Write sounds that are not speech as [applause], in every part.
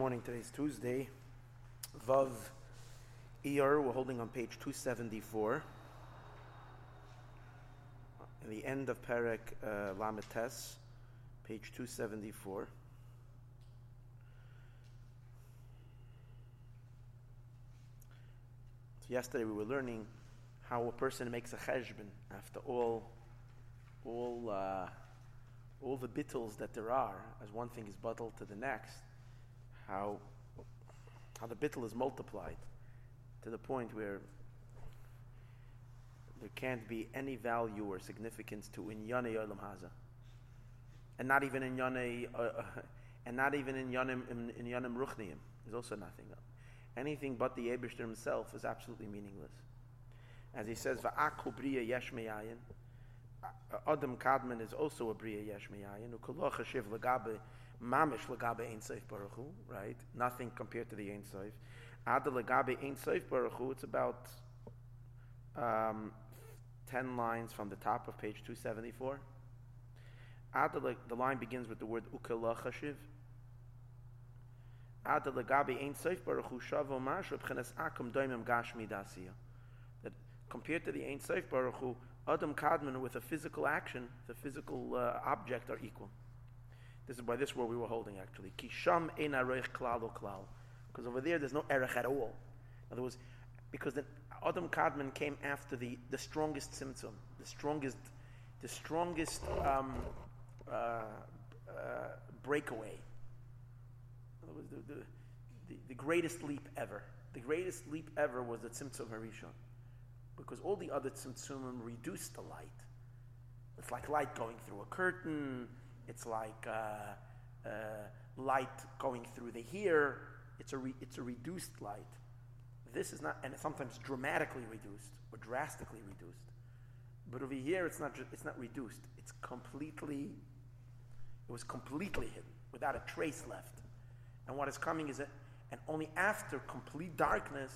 morning. Today's Tuesday. Vav Iyar, we're holding on page 274. In the end of Perek uh, page 274. So yesterday we were learning how a person makes a cheshbon after all, all, uh, all the bittles that there are, as one thing is bottled to the next how, how the bittel is multiplied to the point where there can't be any value or significance to inyane olam haza, and not even in yane, uh, [laughs] and not even in yanim in, in yanim ruchniim. There's also nothing. Anything but the Abishter himself is absolutely meaningless. As he says, "Va'akhu briya yesh meyayin." Adam Kadmon is also a briya yesh meyayin. Ukoloch hashiv legabe mamish legabe ein seif baruch Hu, right? Nothing compared to the ein seif. Ada legabe ein seif baruch Hu, it's about um, 10 lines from the top of page 274. Ada the line begins with the word hashiv. Ada legabe ein seif baruch Hu mash b'chenes akum doimim gashmi dasiya. That compared to the ein seif baruch Hu, Adam Kadmon with a physical action, the physical uh, object are equal. This is by this word we were holding actually. Kisham ein klal klal. Because over there there's no erech at all. In other words, because the Adam Kadmon came after the, the strongest tzimtzum, the strongest, the strongest um, uh, uh, breakaway. The, the, the, the, greatest leap ever. The greatest leap ever was the Tzimtzum Harishon. Because all the other Tzimtzumim reduced the light. It's like light going through a curtain, it's like uh, uh, light going through the here. It's a, re- it's a reduced light. This is not, and sometimes dramatically reduced or drastically reduced. But over here, it's not, it's not reduced. It's completely, it was completely hidden, without a trace left. And what is coming is that, and only after complete darkness,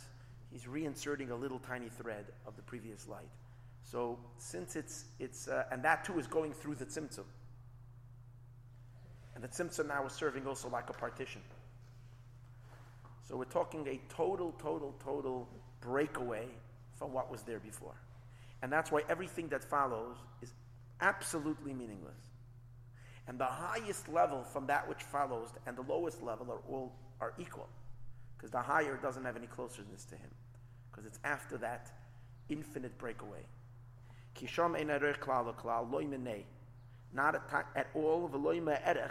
he's reinserting a little tiny thread of the previous light. So since it's, it's uh, and that too is going through the tzimtzum. And the tzimtzum now is serving also like a partition. So we're talking a total, total, total breakaway from what was there before. And that's why everything that follows is absolutely meaningless. And the highest level from that which follows and the lowest level are all are equal. Because the higher doesn't have any closeness to him. Because it's after that infinite breakaway. Not at, at all erech.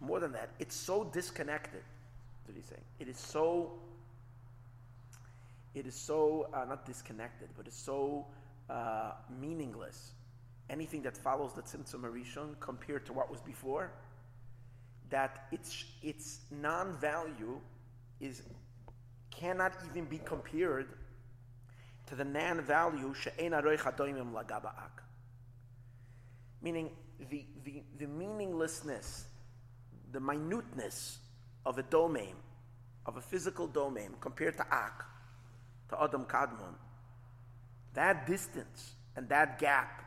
More than that, it's so disconnected. What he's saying? It is so. It is so uh, not disconnected, but it's so uh, meaningless. Anything that follows the Tzimtzum compared to what was before, that its its non-value is cannot even be compared to the non-value she'en lagaba'ak meaning the, the, the meaninglessness, the minuteness of a domain, of a physical domain compared to Ak, to Adam Kadmon, that distance and that gap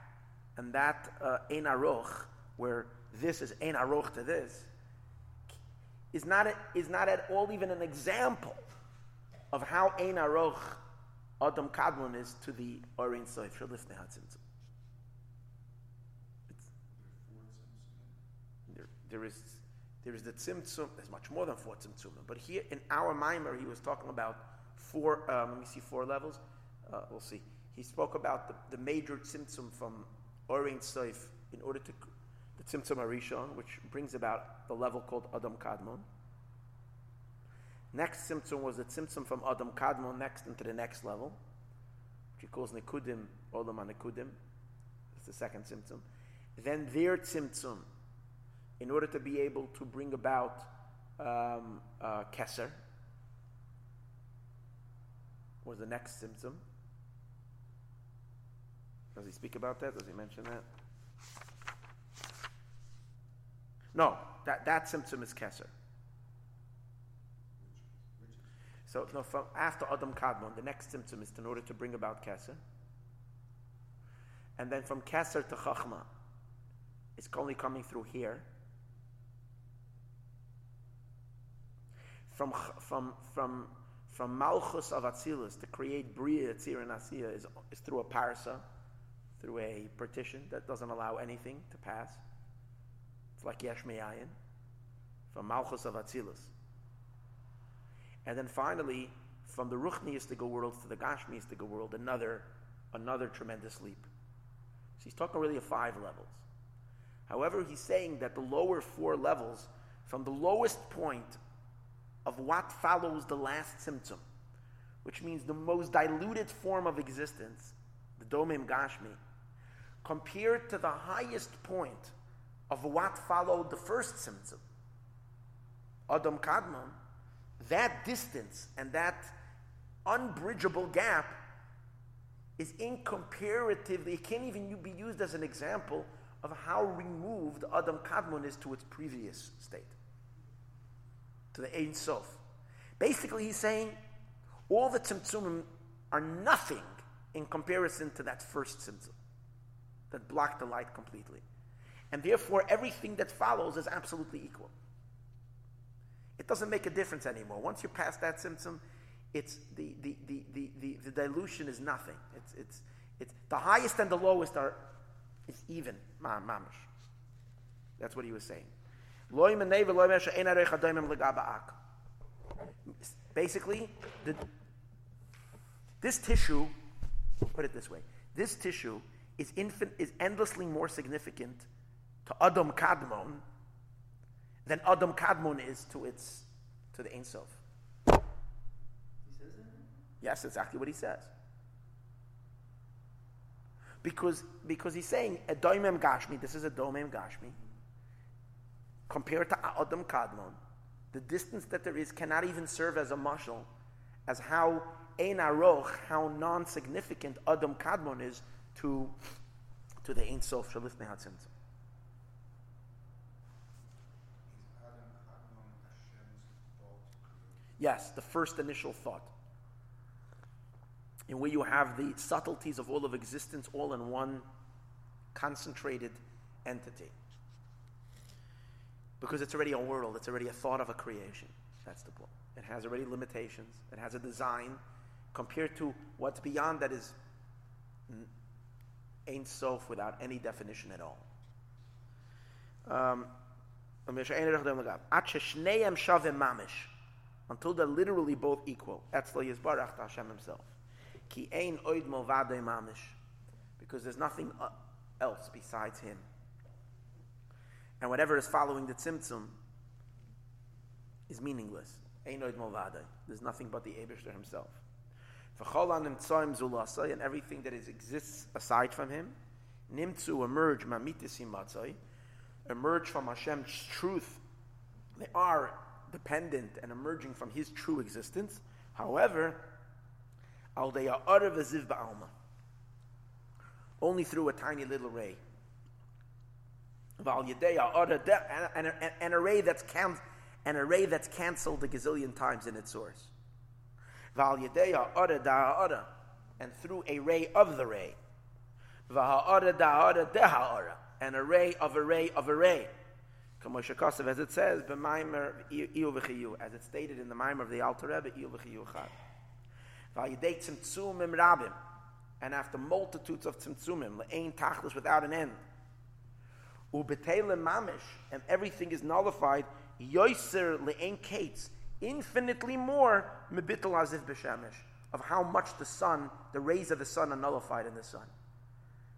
and that uh, Ein Aroch, where this is Ein Aroch to this, is not, a, is not at all even an example of how Ein Aroch Adam Kadmon is to the Orin Soif Shalif Nehatzimtzum. There is there is the tzimtzum. There's much more than four tzimtzum. But here in our mimer, he was talking about four. Um, let me see four levels. Uh, we'll see. He spoke about the, the major tzimtzum from Orin Seif in order to the tzimtzum Arishon, which brings about the level called Adam Kadmon. Next tzimtzum was the tzimtzum from Adam Kadmon next into the next level, which he calls Nekudim, Olam Nekudim. It's the second tzimtzum. Then their tzimtzum in order to be able to bring about um, uh, Kesser, was the next tzimtzum. Does he speak about that? Does he mention that? No, that, that tzimtzum is Kesser. So no, from after Adam Kadmon, the next tzimtzum is in order to bring about Kesser. And then from Kesser to Chachma, it's only coming through here. From, from, from, from Malchus of Atzilus to create Bria, Tzir, and Asiya is, is through a parsa, through a partition that doesn't allow anything to pass. It's like Yesh Me'ayin, from Malchus of Atzilus. And then finally, from the Ruchniistic world to the Gashmiistic world, another, another tremendous leap. So he's talking really of five levels. However, he's saying that the lower four levels, from the lowest point of what follows the last tzimtzum, which means the most diluted form of existence, the domim gashmi, compared to the highest point of what followed the first tzimtzum, Adam Kadmon, that distance and that unbridgeable gap is incomparatively, it can't even be used as an example of how removed Adam Kadmon is to its previous state, to the Ein Sof. Basically, he's saying all the Tzimtzumim are nothing in comparison to that first Tzimtzum that blocked the light completely. And therefore, everything that follows is absolutely equal. It doesn't make a difference anymore. Once you pass that Tzimtzum, it's the, the, the, the, the, the dilution is nothing. It's, it's, it's, the highest and the lowest are it's even, mamish. That's what he was saying. Basically, the, this tissue, put it this way, this tissue is, infin, is endlessly more significant to Adam Kadmon than Adam Kadmon is to its to the Ein Sof. Yes, exactly what he says. Because, because he's saying a doimem gashmi, this is a doimem gashmi, compared to Adam Kadmon, the distance that there is cannot even serve as a mashal, as how Ein Aroch, how non-significant Adam Kadmon is to, to the Ein Sof Shalifnei HaTzimtzum. Yes, the first initial thought in where you have the subtleties of all of existence all in one concentrated entity. Because it's already a world, it's already a thought of a creation. That's the point. It has already limitations, it has a design compared to what's beyond that is ain't sof without any definition at all. Um, until they're literally both equal. That's Yisbarach Hashem himself. Ki ein oid. Because there's nothing uh, else besides him. And whatever is following the tzimtzum is meaningless. There's nothing but the Abishter himself. And everything that is, exists aside from him, nimtzu emerge mamitisim emerge from Hashem's truth. They are dependent and emerging from His true existence. However, Al ba'alma. Only through a tiny little ray. And an array that's can, an array that's cancelled a gazillion times in its source. And through a ray of the ray. An array of a ray of a ray. As it says, as it's stated in the Maimer of the Alter Rebbe, and after multitudes of tzimtzumim, le'ein tachlis without an end. Ubetele mamish, and everything is nullified, yoiser le'ein kates, infinitely more mebitel aziv b'shemesh, of how much the sun, the rays of the sun are nullified in the sun.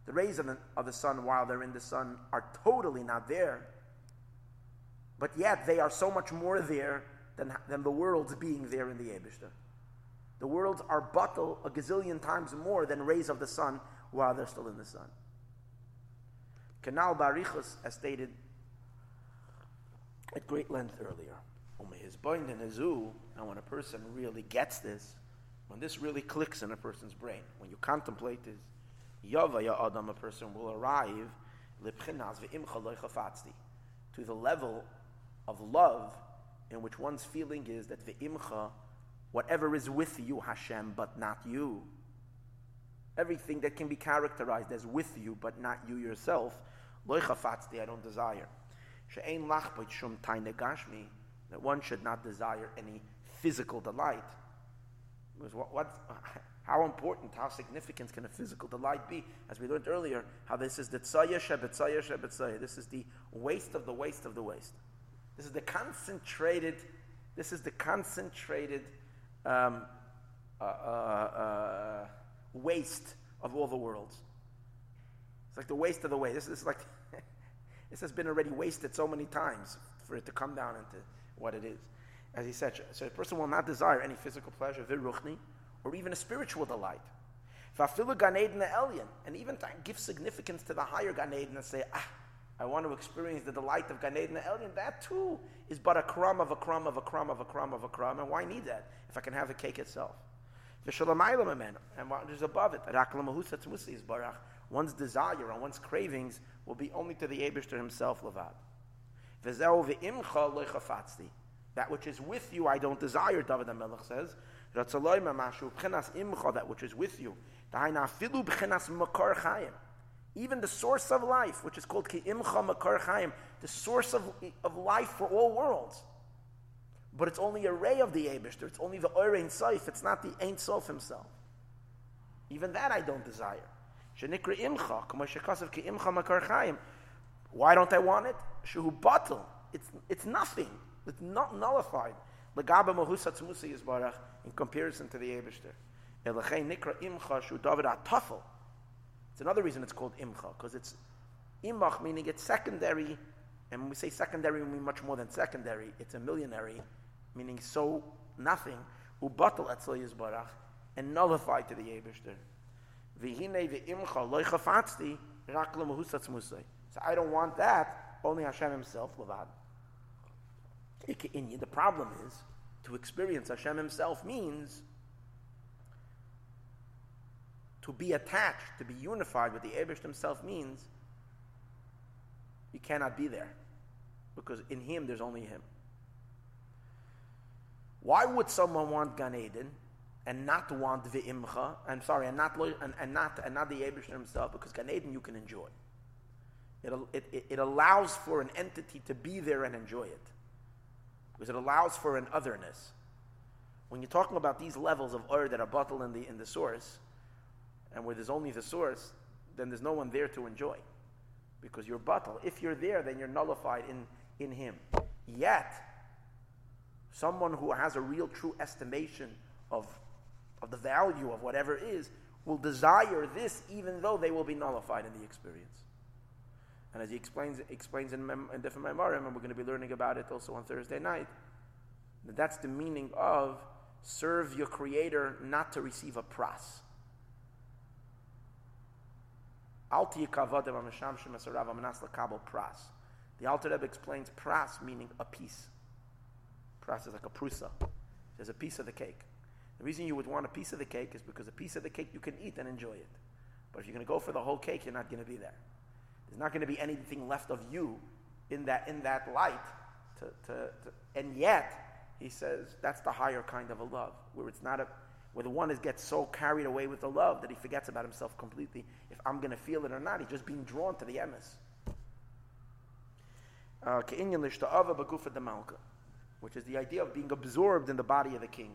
The rays of the, of the sun, while they're in the sun, are totally not there. But yet they are so much more there than, than the world's being there in the Abishter. The worlds are bottle a gazillion times more than rays of the sun while they're still in the sun. Canal Barichus, as stated at great length earlier. Umm zoo, and when a person really gets this, when this really clicks in a person's brain, when you contemplate this, Yava ya Adam, a person will arrive to the level of love in which one's feeling is that the imcha whatever is with you, Hashem, but not you. Everything that can be characterized as with you, but not you yourself, I don't desire. that one should not desire any physical delight. Because what, what, [laughs] how important, how significant can a physical delight be? As we learned earlier, how this is the tzaya shebetzaya shebetzaya. This is the waste of the waste of the waste. This is the concentrated, this is the concentrated um, uh, uh, uh, waste of all the worlds. It's like the waste of the waste. This is like, this has been already wasted so many times for it to come down into what it is. As he said, so a person will not desire any physical pleasure, viruchni, or even a spiritual delight. And even give significance to the higher Gan and say, ah, I want to experience the delight of Gan Elyon, that too is but a crumb of a crumb of a crumb of a crumb of a crumb. And why need that if I can have the cake itself? And what is above it? One's desire and one's cravings will be only to the Abishter himself, Levad. That which is with you, I don't desire, David HaMelech says. That which is with you. Even the source of life, which is called Ki'imcha Makar Chaim, the source of, of life for all worlds. But it's only a ray of the Abishter. It's only the Orein Saif. It's not the Ein Sof himself. Even that I don't desire. Shenikra Imcha, Kamashakasav Ki'imcha Makar Chaim. Why don't I want it? Shehu Batal. It's, it's nothing. It's not nullified. Legaba mahusat musi yisbarach in comparison to the Eberster. Elachei nikra imcha shu David atafel. It's another reason it's called imcha because it's imach meaning it's secondary, and when we say secondary, we mean much more than secondary. It's a millionary, meaning so nothing. Ubatal etzel yisbarach and nullified to the Eberster. So I don't want that. Only Hashem Himself. The problem is, to experience Hashem Himself means to be attached, to be unified with the Abish Himself means you cannot be there because in Him there's only Him. Why would someone want Gan Eden and not want Ve'imcha? I'm sorry, and not and, and not and not the Abish Himself because Gan Eden you can enjoy. It, it, it allows for an entity to be there and enjoy it because it allows for an otherness. When you're talking about these levels of ur that are bottled in the, in the source, and where there's only the source, then there's no one there to enjoy. Because you're bottled. If you're there, then you're nullified in, in Him. Yet, someone who has a real true estimation of, of the value of whatever is will desire this even though they will be nullified in the experience. And as he explains, explains in, mem- in different and we're going to be learning about it also on Thursday night, that that's the meaning of serve your Creator not to receive a pras. The Alter Rebbe explains pras meaning a piece. Pras is like a prusa. There's a piece of the cake. The reason you would want a piece of the cake is because a piece of the cake you can eat and enjoy it. But if you're going to go for the whole cake, you're not going to be there. There's not going to be anything left of you in that, in that light. To, to, to, and yet, he says that's the higher kind of a love, where it's not a, where the one is gets so carried away with the love that he forgets about himself completely. If I'm going to feel it or not, he's just being drawn to the emes. Uh, which is the idea of being absorbed in the body of the king.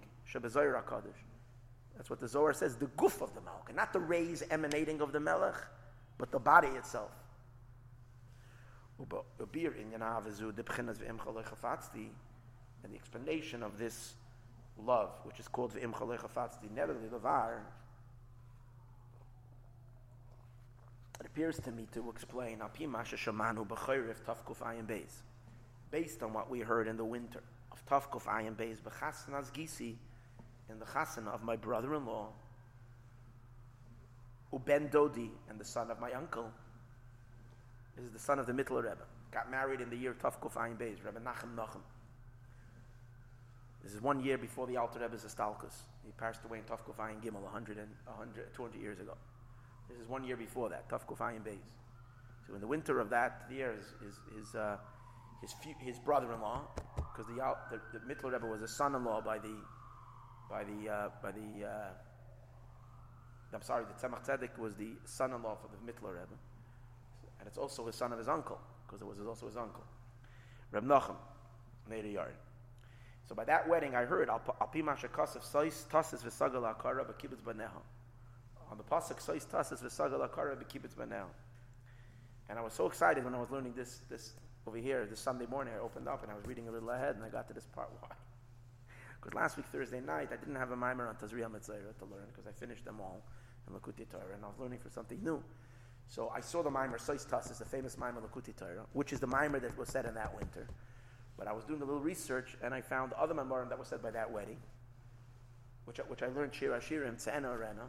That's what the Zohar says, the goof of the Malka, not the rays emanating of the Melech, but the body itself. And the explanation of this love, which is called V'im Chalechafatzdi, Nereli Levar, it appears to me to explain based on what we heard in the winter of Tafkuf Ayin Beis, B'chasnas Gisi, in the chasana of my brother-in-law, Uben Dodi, and the son of my uncle, this is the son of the Mittler Rebbe. Got married in the year Tafkuf Ayin Beis, Rebbe Nachem Nachem. This is one year before the Alter Rebbe's Estalkus. He passed away in Tafkuf Ayin Gimel 100 and 100, 200 years ago. This is one year before that, Tafkuf Ayin Beis. So in the winter of that year, his, uh, his, his brother-in-law, because the, the, the Mittler Rebbe was a son-in-law by the, by the, uh, by the, uh, I'm sorry, the Tzemach Tzedek was the son-in-law for the Mittler Rebbe. And it's also his son of his uncle, because it was also his uncle. Reb Nachum, Neder Yard. So by that wedding, I heard, Al pi mashakasav sois tasis v'sagal akara b'kibbutz baneha. On the pasuk, sois tasis v'sagal akara b'kibbutz baneha. And I was so excited when I was learning this, this over here, this Sunday morning, I opened up and I was reading a little ahead and I got to this part. [laughs] Why? Because last week, Thursday night, I didn't have a mimer on Tazria Metzora to learn because I finished them all in Likkutei Torah and I was learning for something new. So I saw the mimer, Sois Tasis, the famous mimer Likkutei Torah, which is the mimer that was said in that winter. But I was doing a little research and I found other memorim that was said by that wedding, which, I, which I learned Shir and Tzena Arena,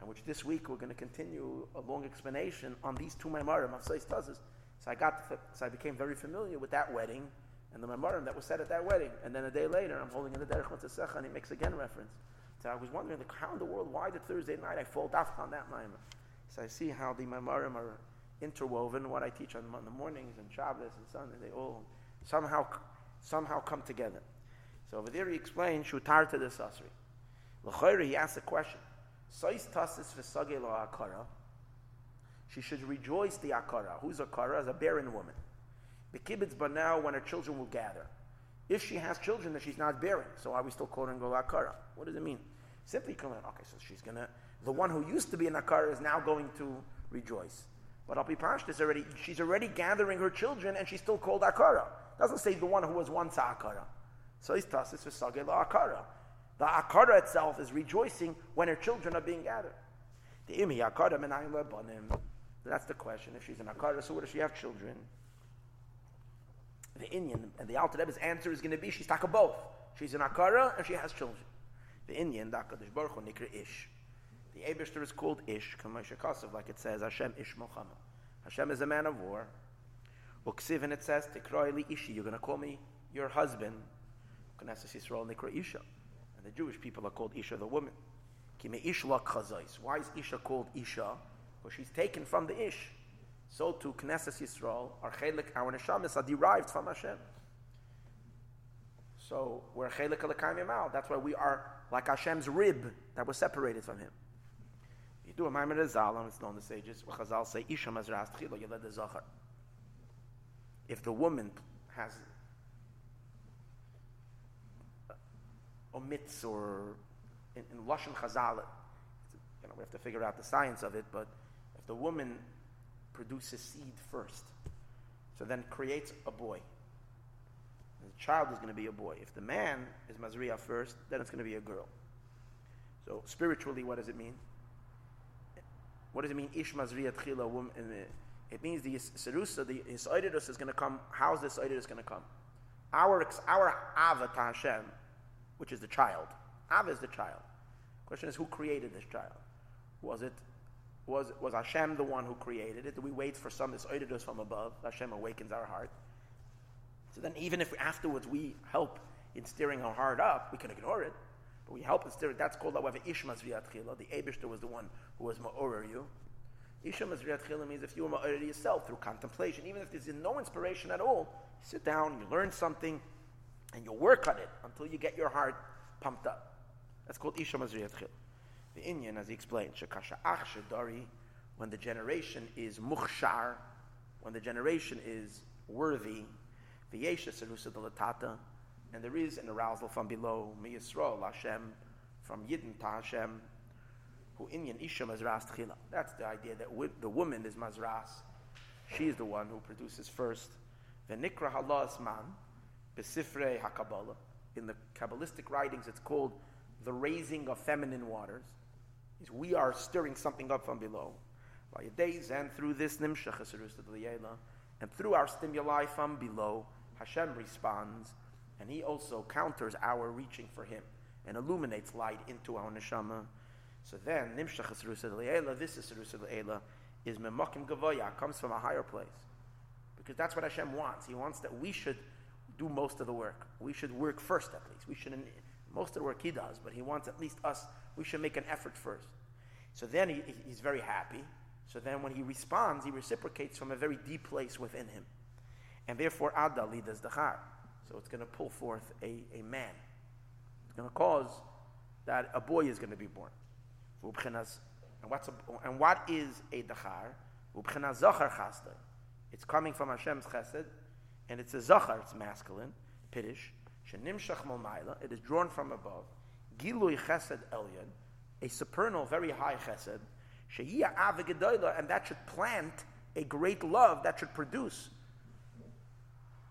and which this week we're going to continue a long explanation on these two memorim of Sois Tasis. So I got, so I became very familiar with that wedding and the memorim that was said at that wedding. And then a day later, I'm holding in the Derech Mitzvah and he makes again reference. So I was wondering, how in the world, why did Thursday night I fall off on that mimer? So I see how the memorim are interwoven, what I teach on, the mornings and Shabbos and Sunday, they all somehow, somehow come together. So over there he explains, Shutar to the Sasri. L'chayri, he asks a question. Sois tasis v'sage lo akara. She should rejoice the akara. Who's akara? As a barren woman. The kibbutz but now when her children will gather. If she has children, then she's not bearing. So are we still calling her akara? What does it mean? Simply coming, okay, so she's gonna, the one who used to be an akara is now going to rejoice. But Alpi Pashta is already, she's already gathering her children and she's still called akara. Doesn't say the one who was once akara. So it's tasis for sagela akara. The akara itself is rejoicing when her children are being gathered. The imi akara menayim banim. That's the question. If she's an akara, so what if she have children? The Indian and the Alter Rebbe's answer is going to be she's taka both. She's an akara and she has children. The Indian, the Hakadosh Baruch nikra ish. The Abishter is called Ish, like it says, Hashem Ish Milchama. Hashem is a man of war. Uksiv, and it says, Tikroi Ishi, you're going to call me your husband. Knesset Yisrael Nikra Isha. And the Jewish people are called Isha, the woman. Why is Isha called Isha? Because she's taken from the Ish. So too, Knesset Yisrael, our Chelik, our Neshamis are derived from Hashem. So we're Chelik Alakayim That's why we are like Hashem's rib that was separated from him. You do a Maimon Zalam, it's known the sages. Chazal say, Isha Mazras Tchilo Yeled Zachar. If the woman has omits or in, in Lashon Chazal, you know, we have to figure out the science of it, but the woman produces seed first, so then creates a boy, the child is going to be a boy. If the man is Mazriya first, then it's going to be a girl. So spiritually, what does it mean? What does it mean? Ish Mazriya Tchila, woman. It means the Serusa, the Yisoididus is going to come. How's this Yisoididus going to come? Our, our Ava Hashem, which is the child. Ava is the child. Question is, who created this child? Was it was, was Hashem the one who created it? Do we wait for some Yisoididus from above? Hashem awakens our heart. So then, even if afterwards we help in steering our heart up, we can ignore it. But we help in steering. That's called, however, Ishma Zviyat The Abishter was the one who was Ma'orer you. Ishma Zviyat means if you were Ma'orer yourself through contemplation, even if there's no inspiration at all, you sit down, you learn something, and you work on it until you get your heart pumped up. That's called Ishma Zviyat The Indian, as he explained, Shekasha Ach Shadari, when the generation is Mukhshar, when the generation is worthy, V'yesha and there is an arousal from below, mi Yisrael, Hashem, from Yidden to Hashem, who inyan isha mazras tchila. That's the idea that the woman is mazras. She is the one who produces first. V'nikra halas hakabbalah. In the Kabbalistic writings, it's called the raising of feminine waters. Is we are stirring something up from below. By days And through this nimshach and through our stimuli from below, Hashem responds, and He also counters our reaching for Him and illuminates light into our neshama. So then, Nimshach Eila, this is Eila, is Memakim Gavoya, comes from a higher place. Because that's what Hashem wants. He wants that we should do most of the work. We should work first, at least. We should, most of the work He does, but He wants at least us, we should make an effort first. So then he, he's very happy. So then when he responds, he reciprocates from a very deep place within him. And therefore, Ada leads the Char. So it's going to pull forth a, a man. It's going to cause that a boy is going to be born. And, what's a, and what is a Dachar? It's coming from Hashem's chesed, and it's a Zachar, it's masculine, Piddish. It is drawn from above. Gilui Chesed Elyon, a supernal, very high Chesed. Sheyia Avigadoila, and that should plant a great love that should produce.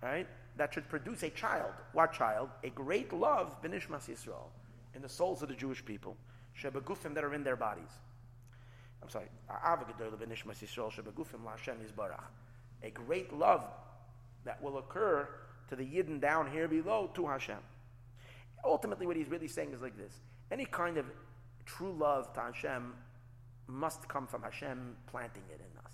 Right? That should produce a child. What child? A great love, Benishmas Yisrael, in the souls of the Jewish people. Shebegufim that are in their bodies. I'm sorry. Avigadoila Benishmas Yisrael, Shebegufim La Hashem Yisbarach. A great love that will occur to the Yidden down here below to Hashem. Ultimately, what he's really saying is like this any kind of true love to Hashem must come from Hashem planting it in us.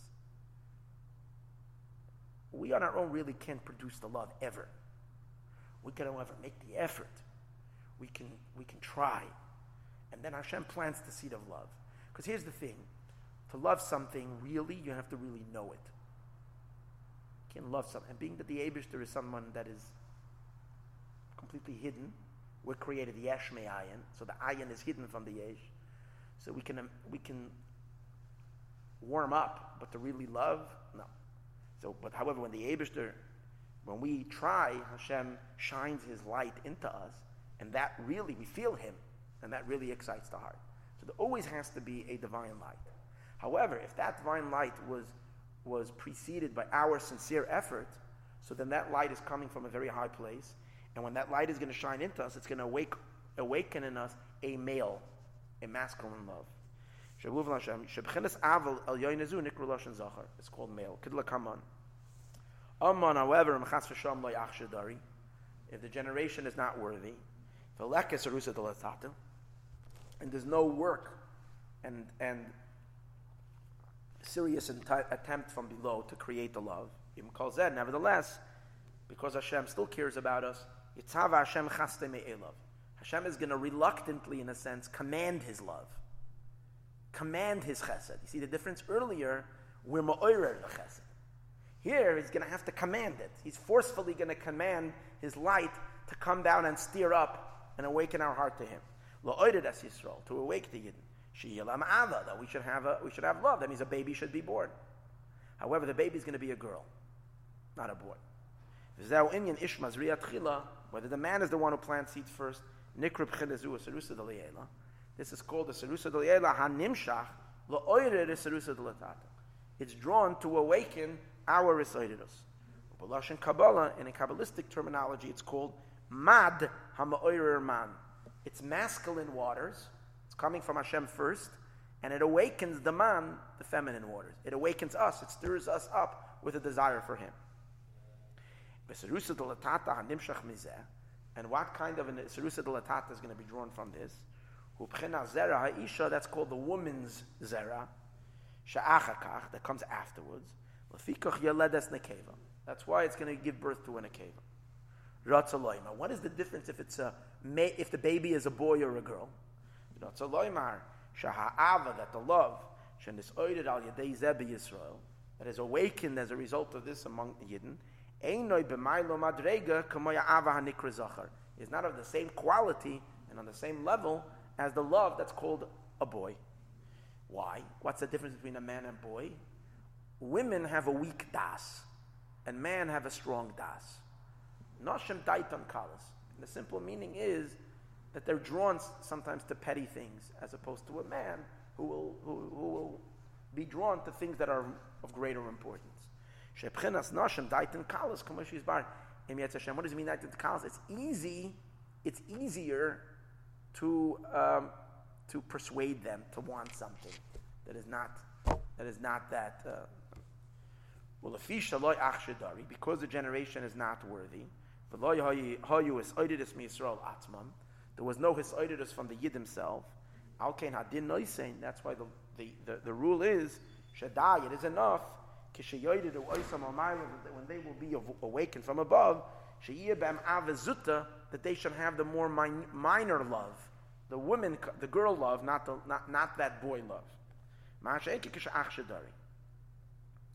We on our own really can't produce the love ever. We can, however, make the effort. We can, we can try. And then Hashem plants the seed of love. Because here's the thing to love something really, you have to really know it You can love someone. And being that the Abishter is someone that is completely hidden, we're created Yesh Me Ayin, so the Ayin is hidden from the Yesh. So we can, um, we can warm up, but to really love, no. So, but however, when the Abishter, when we try, Hashem shines His light into us, and that really, we feel Him, and that really excites the heart. So there always has to be a divine light. However, if that divine light was was preceded by our sincere effort, so then that light is coming from a very high place. And when that light is going to shine into us, it's going to awake, awaken in us a male, a masculine love. It's called male. However, if the generation is not worthy, and there's no work and, and serious attempt from below to create the love. Nevertheless, because Hashem still cares about us, Hashem Hashem is going to reluctantly, in a sense, command His love, command His chesed. You see the difference? Earlier, we're ma'orer the chesed. Here, He's going to have to command it. He's forcefully going to command His light to come down and steer up and awaken our heart to Him. La'oired as Yisrael, to awake the Yidden. Sheyilam Ava, that we should have a, we should have love. That means a baby should be born. However, the baby is going to be a girl, not a boy. Whether the man is the one who plants seeds first, this is called the Serusa Deliela Hanimshach It's drawn to awaken our Risaidus. Balashon Kabbalah, in a Kabbalistic terminology, it's called Mad Hama'oirer Man. It's masculine waters It's coming from Hashem first, and it awakens the man, the feminine waters. It awakens us, it stirs us up with a desire for Him. And what kind of a Serusa de Latata is going to be drawn from this? That's called the woman's zera, that comes afterwards. Lefikoch yeledes nekeva. That's why it's going to give birth to an akeva. What is the difference if it's a if the baby is a boy or a girl? Not loymar shaha'ava that the love shenis oided al yadei zeb Yisrael that is awakened as a result of this among the Yidden is not of the same quality and on the same level as the love that's called a boy. Why? What's the difference between a man and a boy? Women have a weak das, and men have a strong das. Noshem daitan kalas. The simple meaning is that they're drawn sometimes to petty things as opposed to a man who will, who, who will be drawn to things that are of greater importance. What does it mean It's easy, it's easier to, um, to persuade them to want something that is not, that is not that. Uh, well, because the generation is not worthy, there was no hisoidus from the Yid himself. Alkein hadin noisein. That's why the, the, the, the rule is shadai. It is enough. When they will be awakened from above, that they should have the more minor love, the woman, the girl love, not the, not, not that boy love.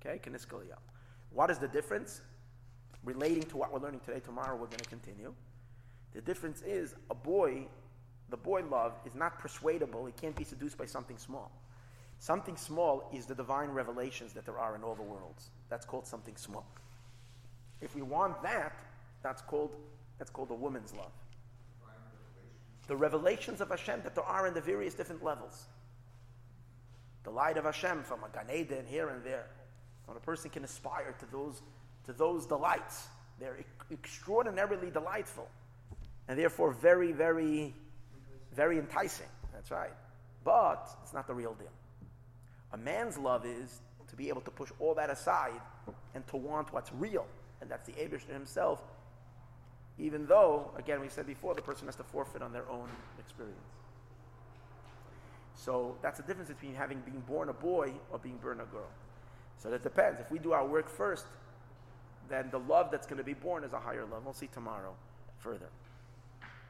Okay, What is the difference? Relating to what we're learning today, tomorrow we're going to continue. The difference is a boy, the boy love is not persuadable. He can't be seduced by something small. Something small is the divine revelations that there are in all the worlds. That's called something small. If we want that, that's called That's called a woman's love. The revelations of Hashem that there are in the various different levels. The light of Hashem from a Gan Eden here and there. When a person can aspire to those, to those delights, they're extraordinarily delightful. And therefore very, very, very enticing. That's right. But it's not the real deal. A man's love is to be able to push all that aside and to want what's real. And that's the Abishter himself, even though, again, we said before, the person has to forfeit on their own experience. So that's the difference between having being born a boy or being born a girl. So that depends. If we do our work first, then the love that's going to be born is a higher love. We'll see tomorrow further.